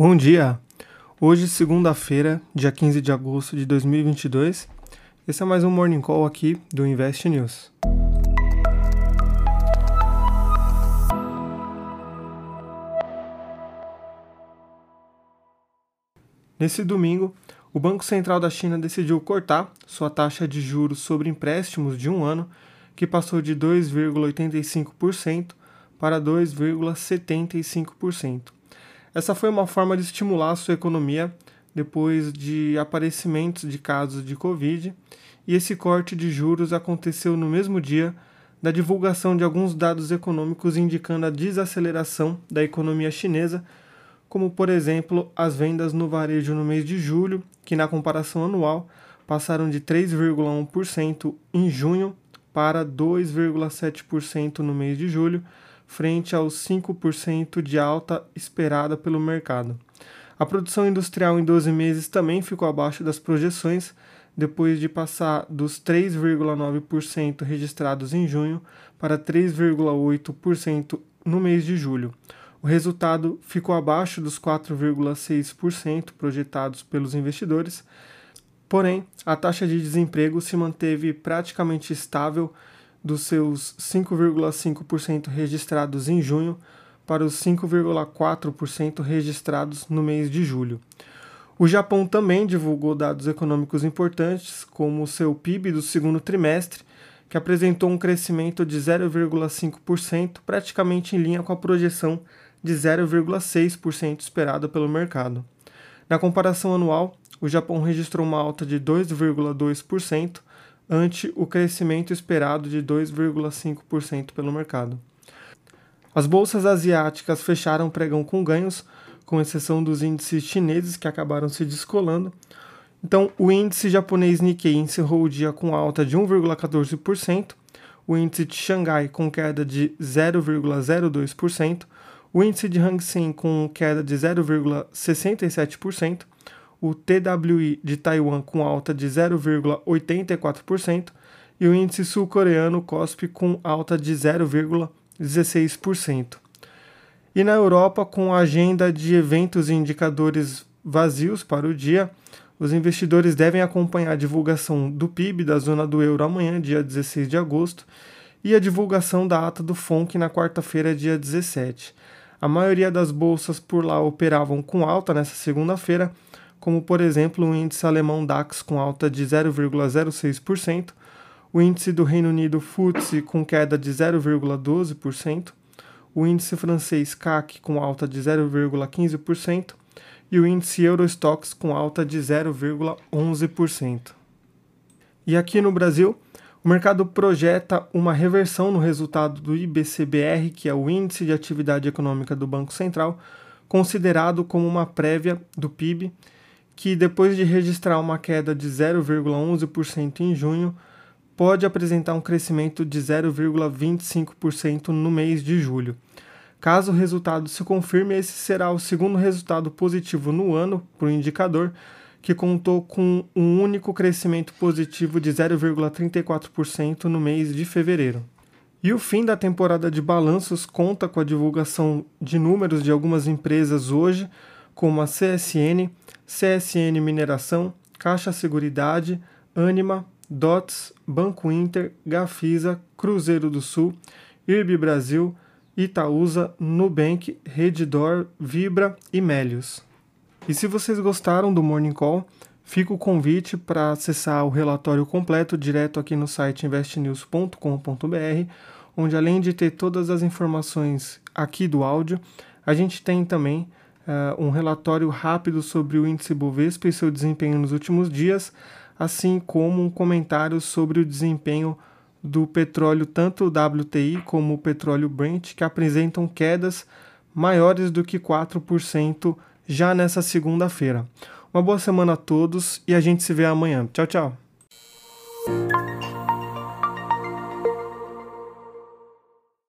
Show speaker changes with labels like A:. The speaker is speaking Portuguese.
A: Bom dia! Hoje, segunda-feira, dia 15 de agosto de 2022, esse é mais um Morning Call aqui do Invest News. Nesse domingo, o Banco Central da China decidiu cortar sua taxa de juros sobre empréstimos de um ano, que passou de 2,85% para 2,75%. Essa foi uma forma de estimular a sua economia depois de aparecimentos de casos de Covid, e esse corte de juros aconteceu no mesmo dia da divulgação de alguns dados econômicos indicando a desaceleração da economia chinesa, como por exemplo as vendas no varejo no mês de julho, que na comparação anual passaram de 3,1% em junho para 2,7% no mês de julho, frente aos 5% de alta esperada pelo mercado. A produção industrial em 12 meses também ficou abaixo das projeções, depois de passar dos 3,9% registrados em junho para 3,8% no mês de julho. O resultado ficou abaixo dos 4,6% projetados pelos investidores, porém, a taxa de desemprego se manteve praticamente estável dos seus 5,5% registrados em junho para os 5,4% registrados no mês de julho. O Japão também divulgou dados econômicos importantes, como o seu PIB do segundo trimestre, que apresentou um crescimento de 0,5%, praticamente em linha com a projeção de 0,6% esperada pelo mercado. Na comparação anual, o Japão registrou uma alta de 2,2%, ante o crescimento esperado de 2,5% pelo mercado. As bolsas asiáticas fecharam pregão com ganhos, com exceção dos índices chineses que acabaram se descolando. Então, o índice japonês Nikkei encerrou o dia com alta de 1,14%, o índice de Xangai com queda de 0,02%, o índice de Hang Seng com queda de 0,67%, o TWI de Taiwan com alta de 0,84% e o índice sul-coreano COSP com alta de 0,16%. E na Europa, com a agenda de eventos e indicadores vazios para o dia, os investidores devem acompanhar a divulgação do PIB da zona do euro amanhã, dia 16 de agosto, e a divulgação da ata do FONC na quarta-feira, dia 17. A maioria das bolsas por lá operavam com alta nessa segunda-feira, como por exemplo o índice alemão DAX com alta de 0,06%, o índice do Reino Unido FTSE com queda de 0,12%, o índice francês CAC com alta de 0,15% e o índice Eurostox com alta de 0,11%. E aqui no Brasil, o mercado projeta uma reversão no resultado do IBCBR, que é o Índice de Atividade Econômica do Banco Central, considerado como uma prévia do PIB que depois de registrar uma queda de 0,11% em junho, pode apresentar um crescimento de 0,25% no mês de julho. Caso o resultado se confirme, esse será o segundo resultado positivo no ano para o indicador, que contou com um único crescimento positivo de 0,34% no mês de fevereiro. E o fim da temporada de balanços conta com a divulgação de números de algumas empresas hoje, como a CSN, CSN Mineração, Caixa Seguridade, Anima, DOTS, Banco Inter, Gafisa, Cruzeiro do Sul, IRB Brasil, Itaúsa, Nubank, Redditor, Vibra e Melius. E se vocês gostaram do Morning Call, fica o convite para acessar o relatório completo direto aqui no site investnews.com.br, onde além de ter todas as informações aqui do áudio, a gente tem também uh, um relatório rápido sobre o índice Bovespa e seu desempenho nos últimos dias, assim como um comentário sobre o desempenho do petróleo, tanto o WTI como o petróleo Brent, que apresentam quedas maiores do que 4% já nessa segunda-feira. Uma boa semana a todos e a gente se vê amanhã. Tchau, tchau.